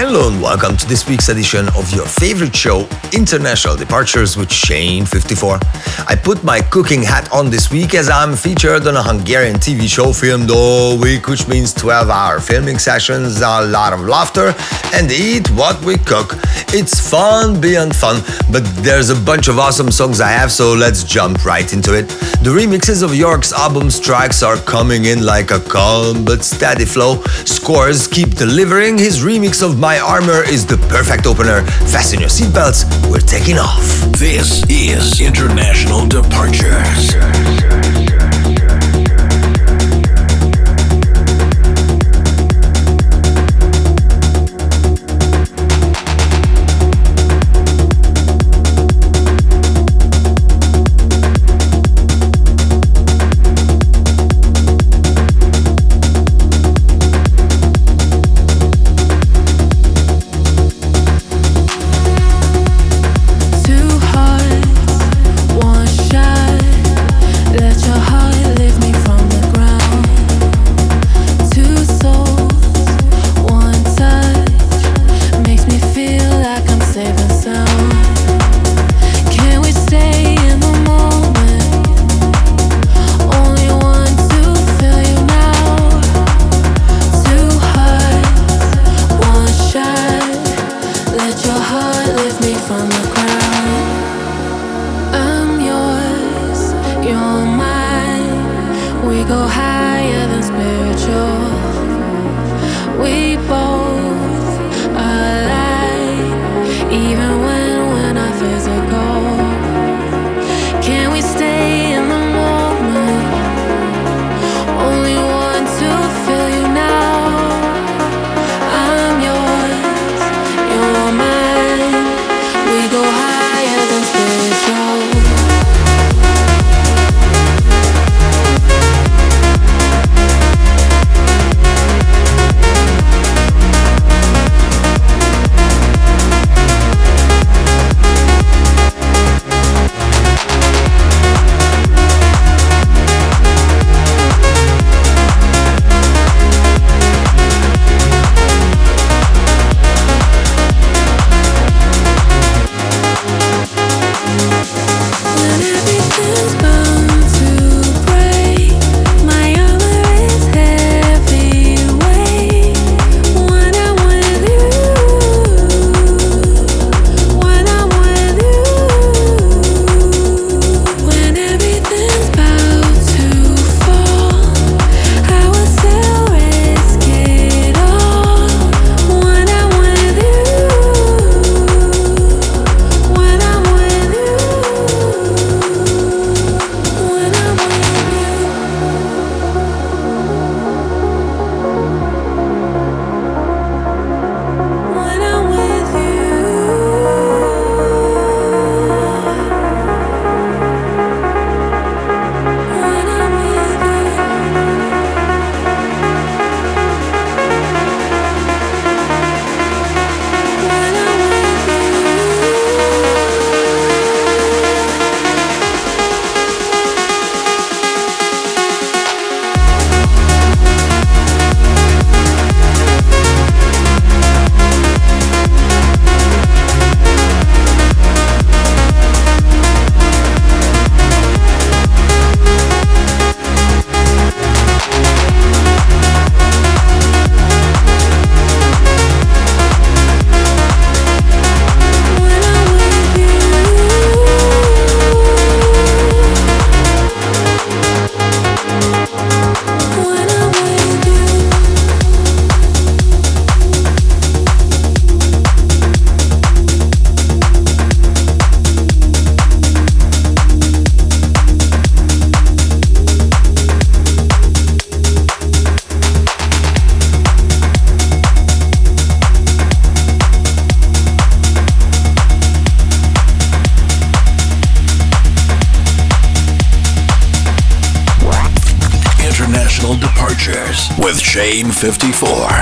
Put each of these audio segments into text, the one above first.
Hello and welcome to this week's edition of your favorite show, International Departures with Shane54. I put my cooking hat on this week as I'm featured on a Hungarian TV show filmed all week, which means 12 hour filming sessions, a lot of laughter, and eat what we cook. It's fun beyond fun, but there's a bunch of awesome songs I have, so let's jump right into it. The remixes of York's album Strikes are coming in like a calm but steady flow. Scorz keep delivering his remix of My My armor is the perfect opener. Fasten your seatbelts, we're taking off. This is International Departures. 54.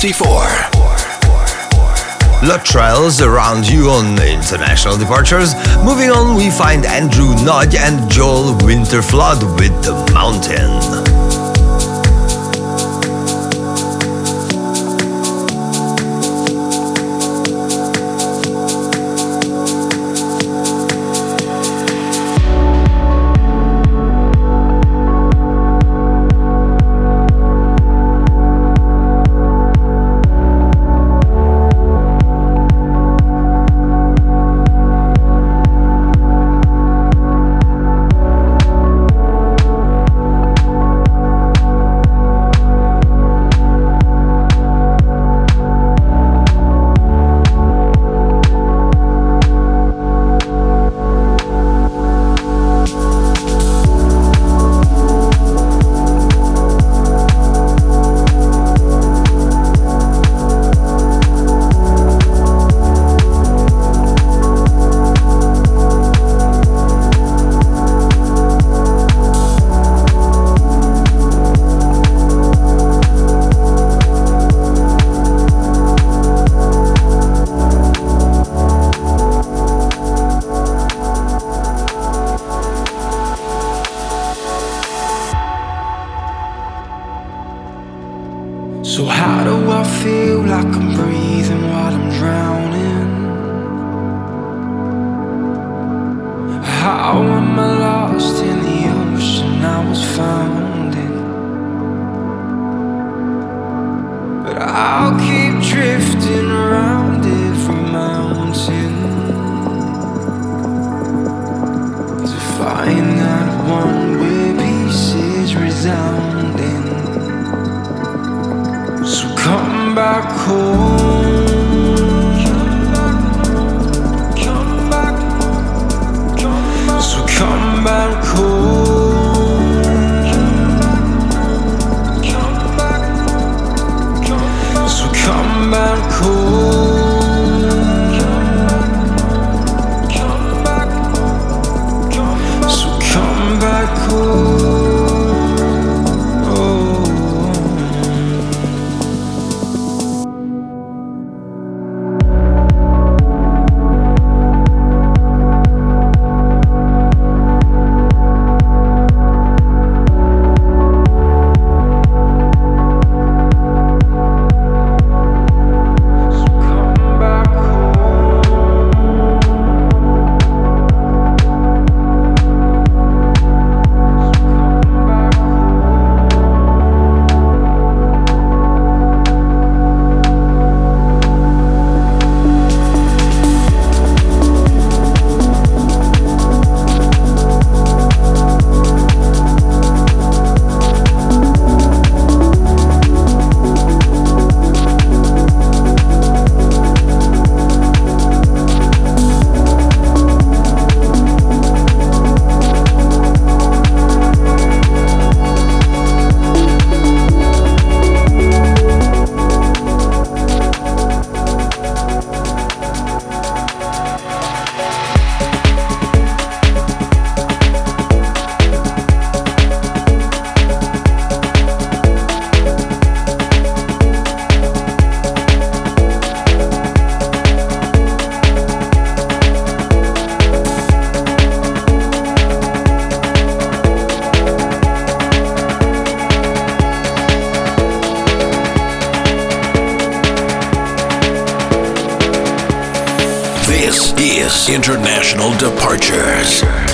54. Luttrell's around you on international departures. Moving on, we find Andrew Nagy and Joel Winterflood with The Mountain. Come back home. International Departures.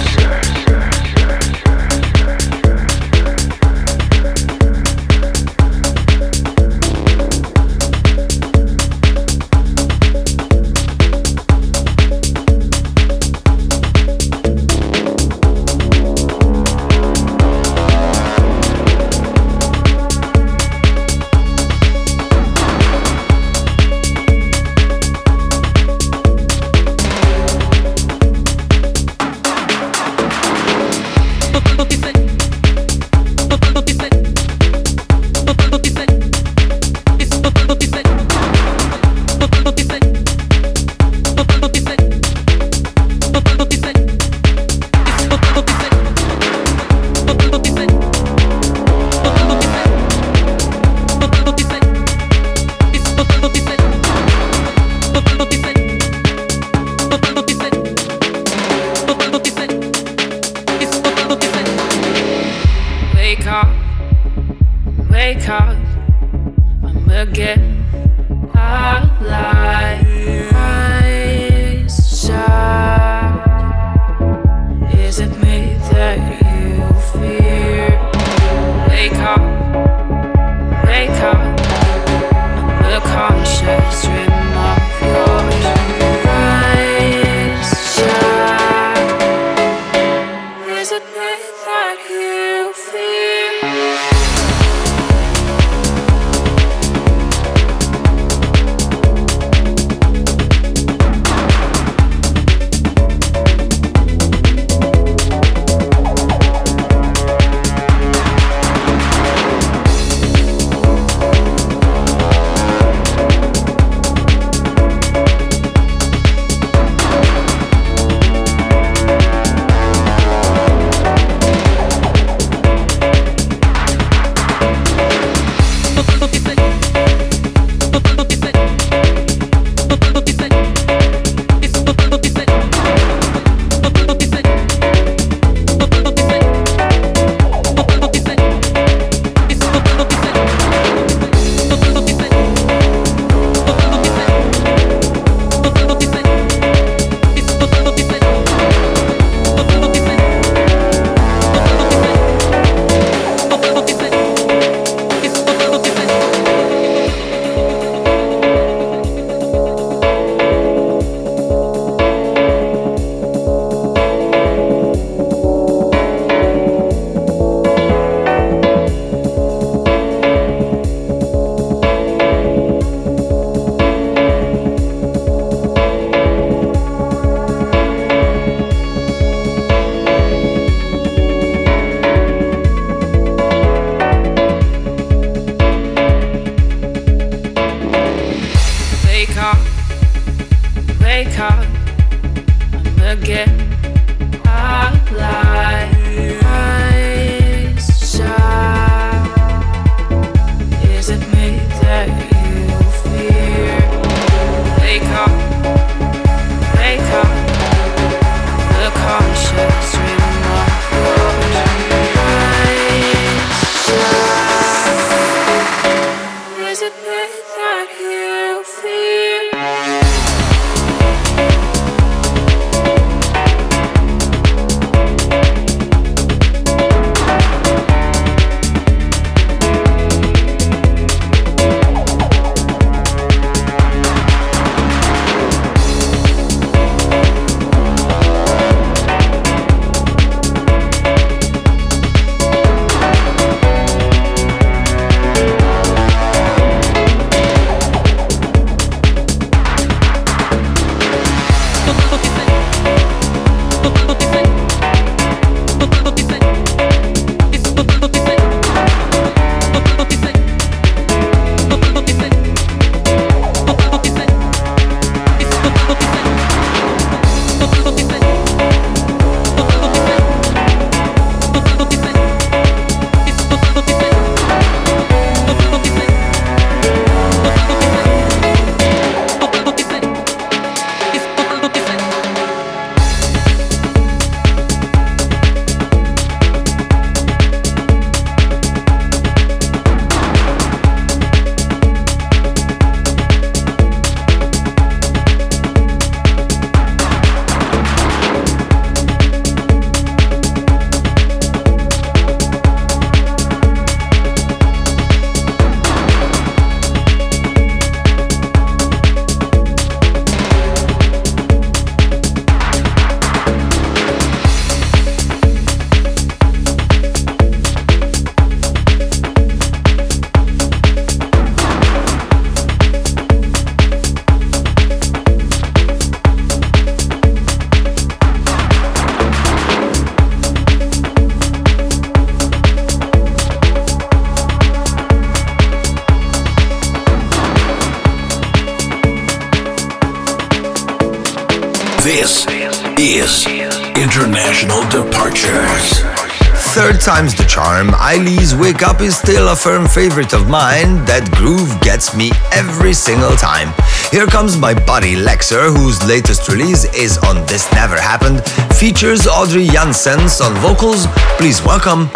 Time's the charm. iLee's Wake Up is still a firm favorite of mine. That groove gets me every single time. Here comes my buddy Lexer, whose latest release is on This Never Happened, features Audrey Janssens on vocals. Please welcome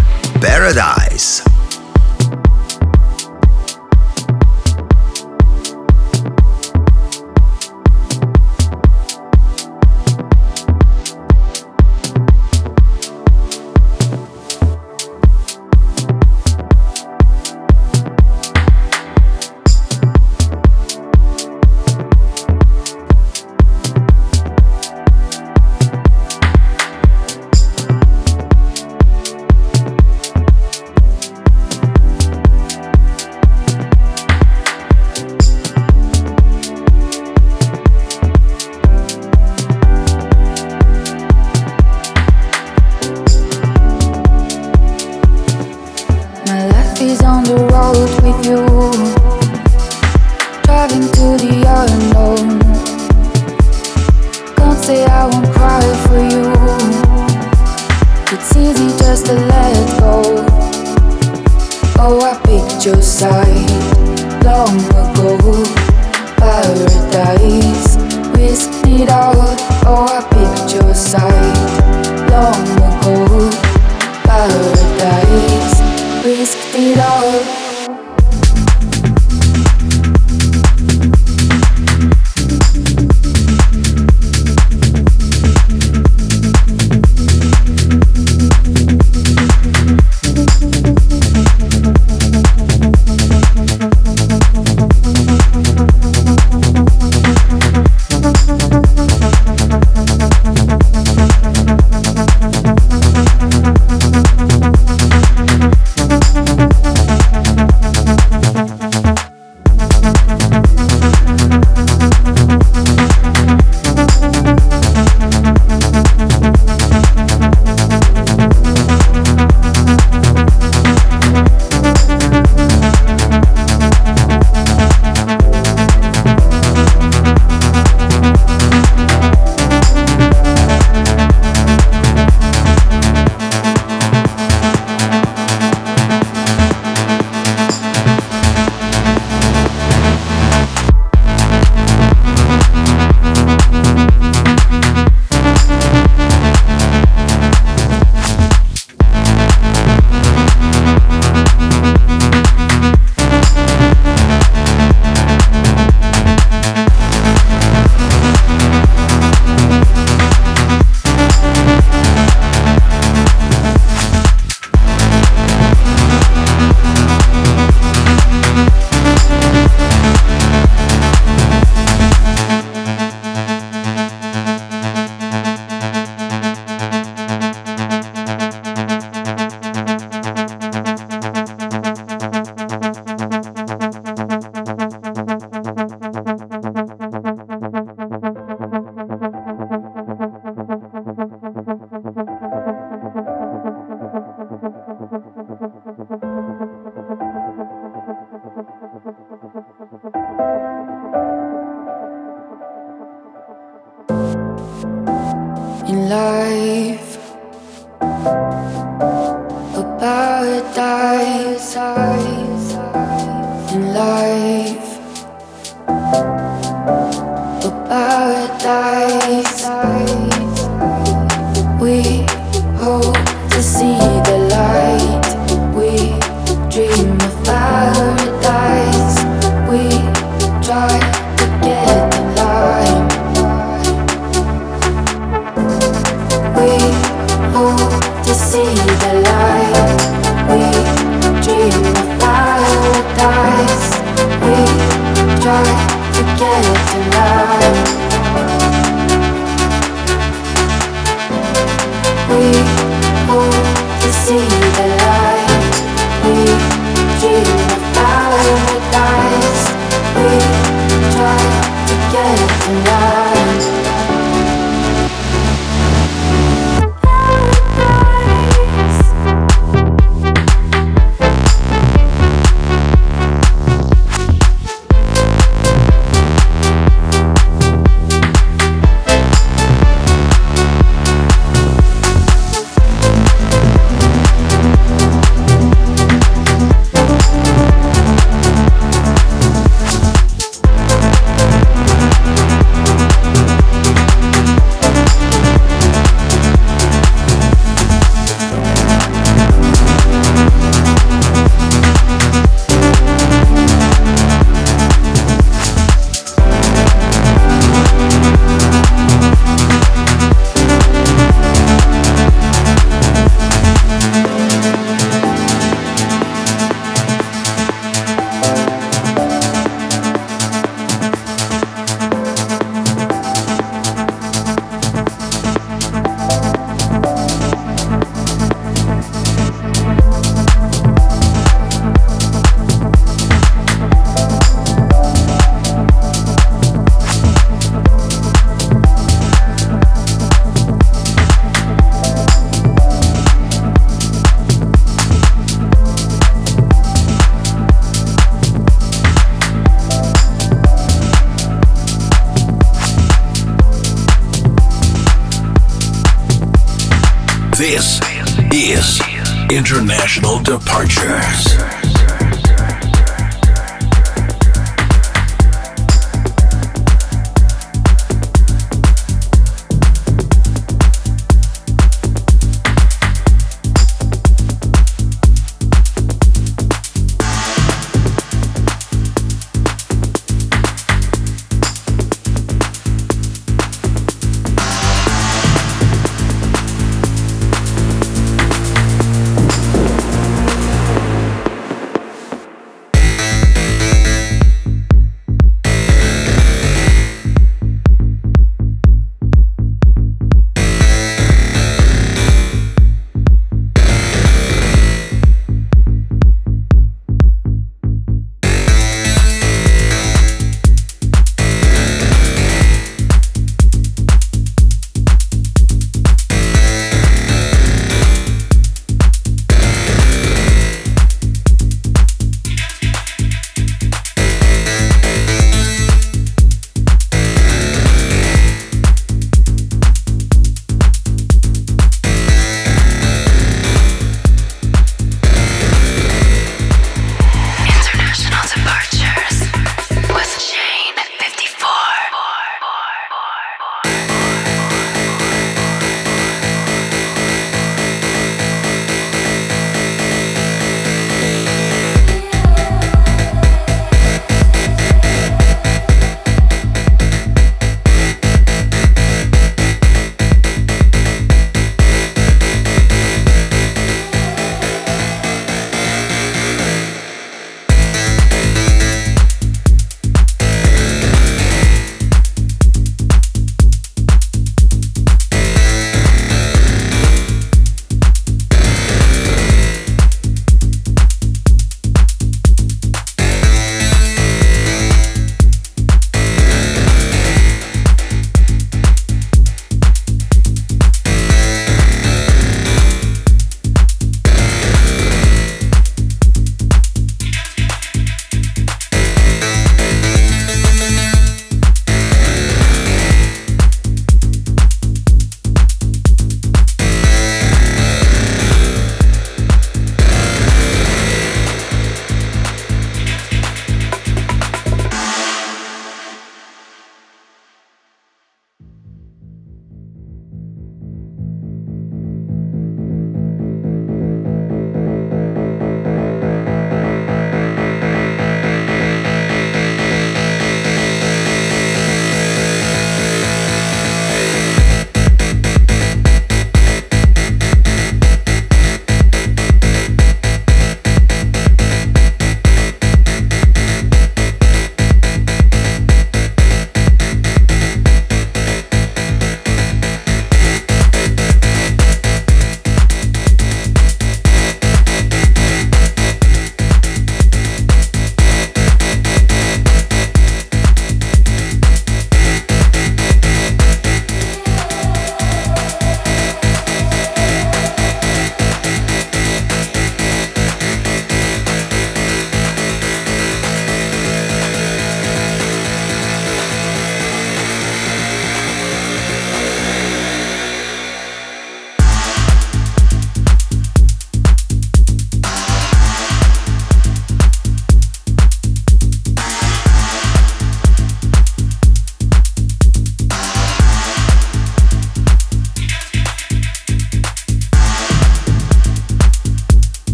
Paradise.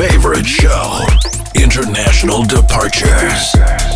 favorite show, International Departures.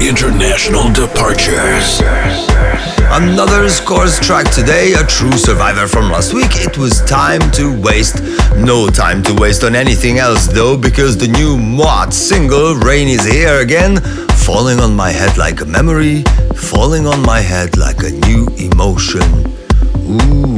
International Departures. Another Scorz track today, a true survivor from last week. It was time to waste. No time to waste on anything else though, because the new Moat single, Rain is Here Again, falling on my head like a memory, falling on my head like a new emotion. Ooh.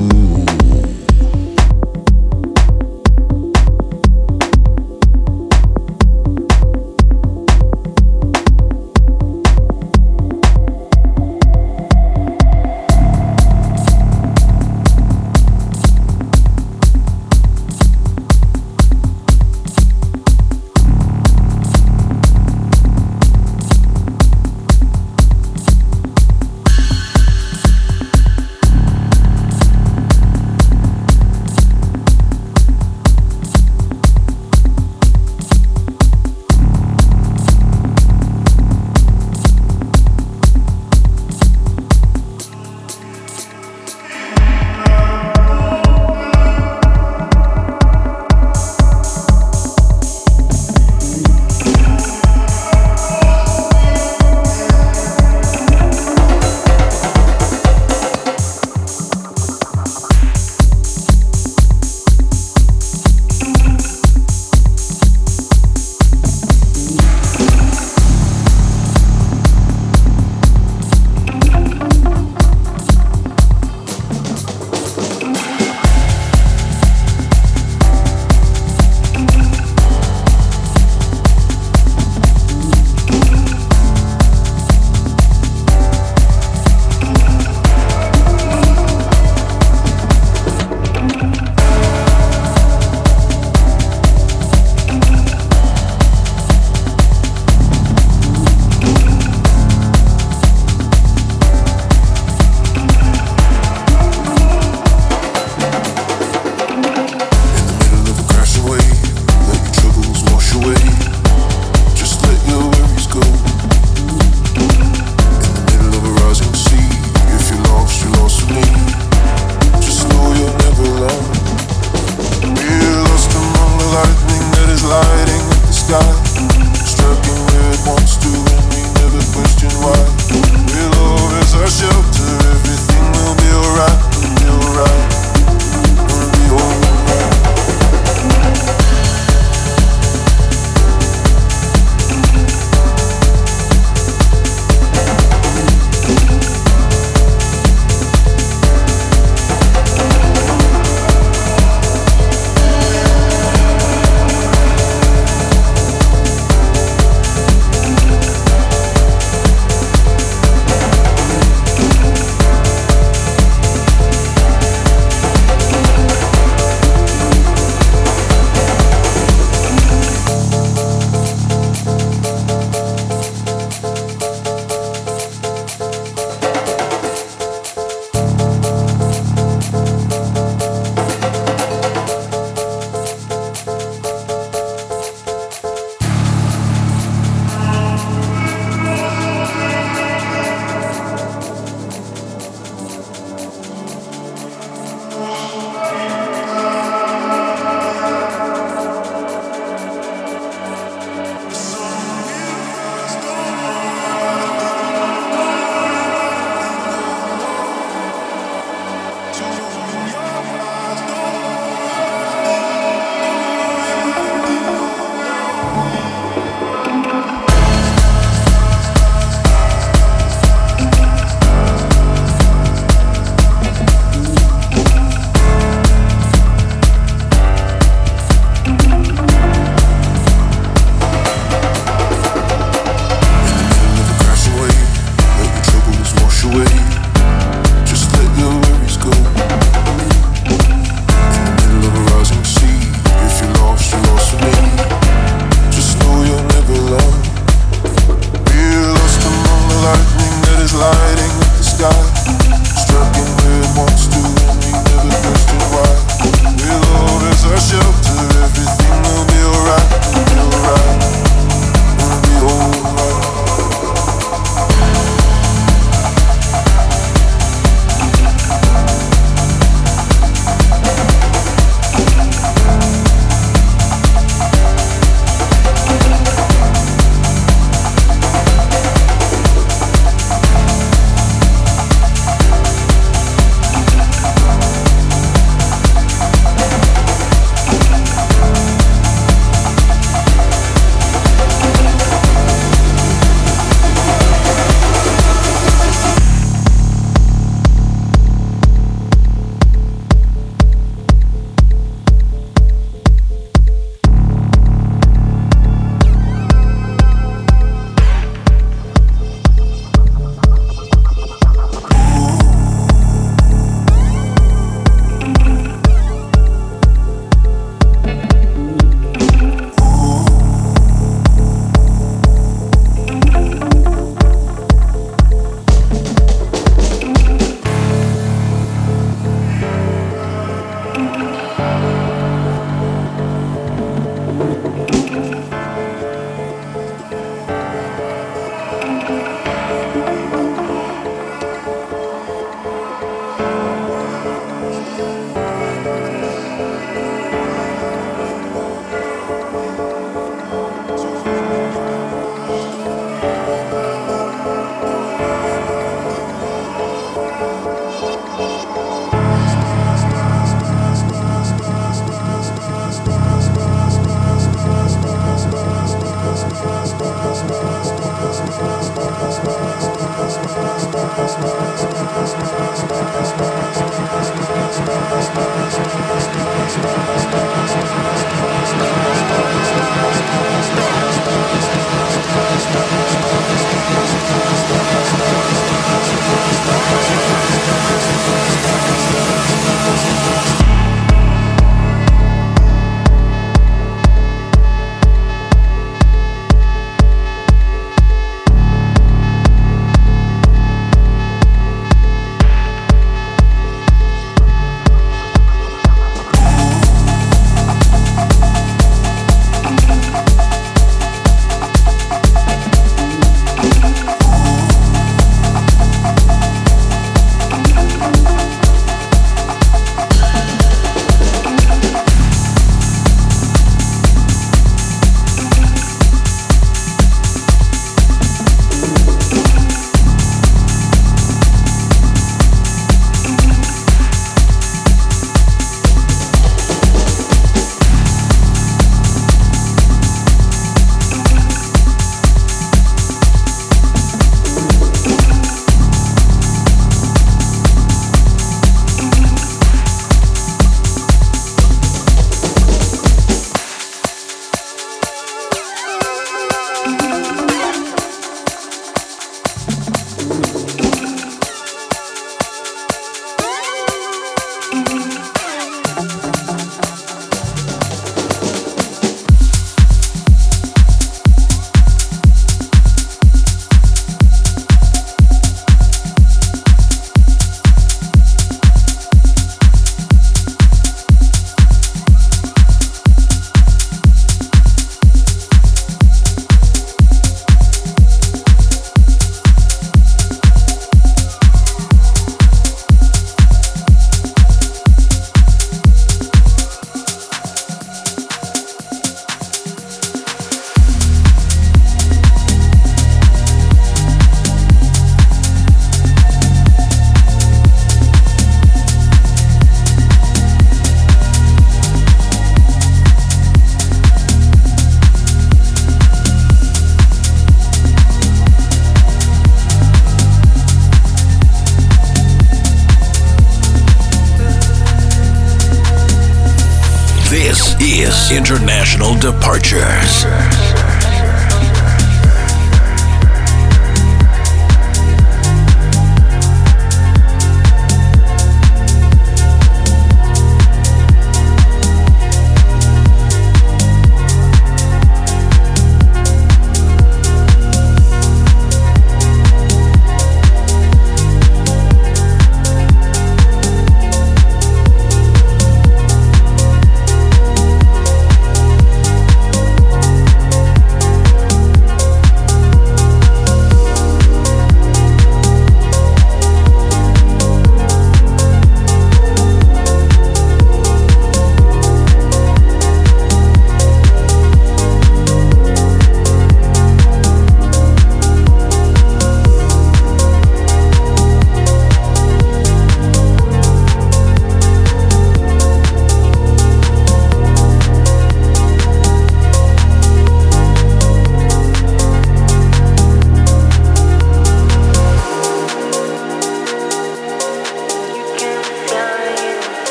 National Department.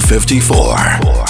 Fifty-four.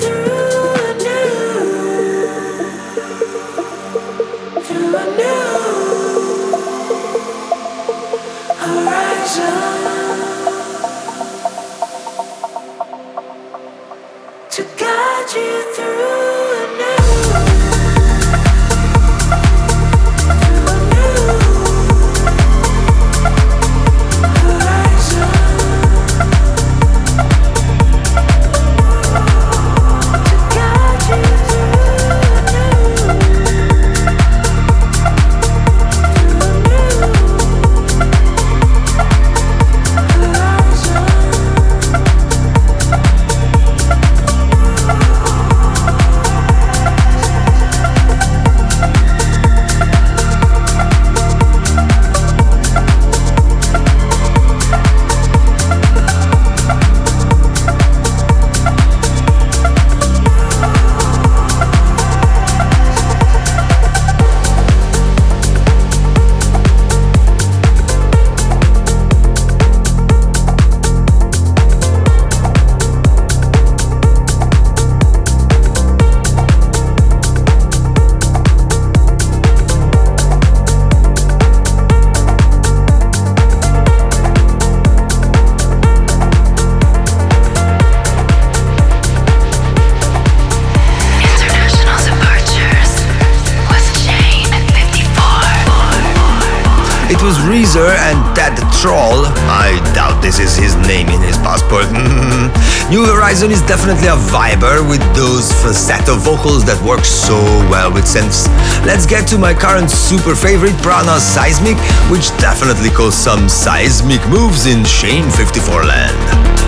Horizon is definitely a viber with those falsetto vocals that work so well with synths. Let's get to my current super favorite, PRAANA Seismic, which definitely caused some seismic moves in Shane 54 land.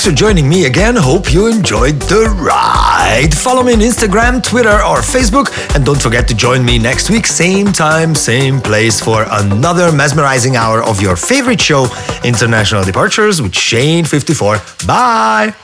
Thanks for joining me again. Hope you enjoyed the ride. Follow me on Instagram, Twitter, or Facebook. And don't forget to join me next week, same time, same place, for another mesmerizing hour of your favorite show, International Departures with Shane54. Bye.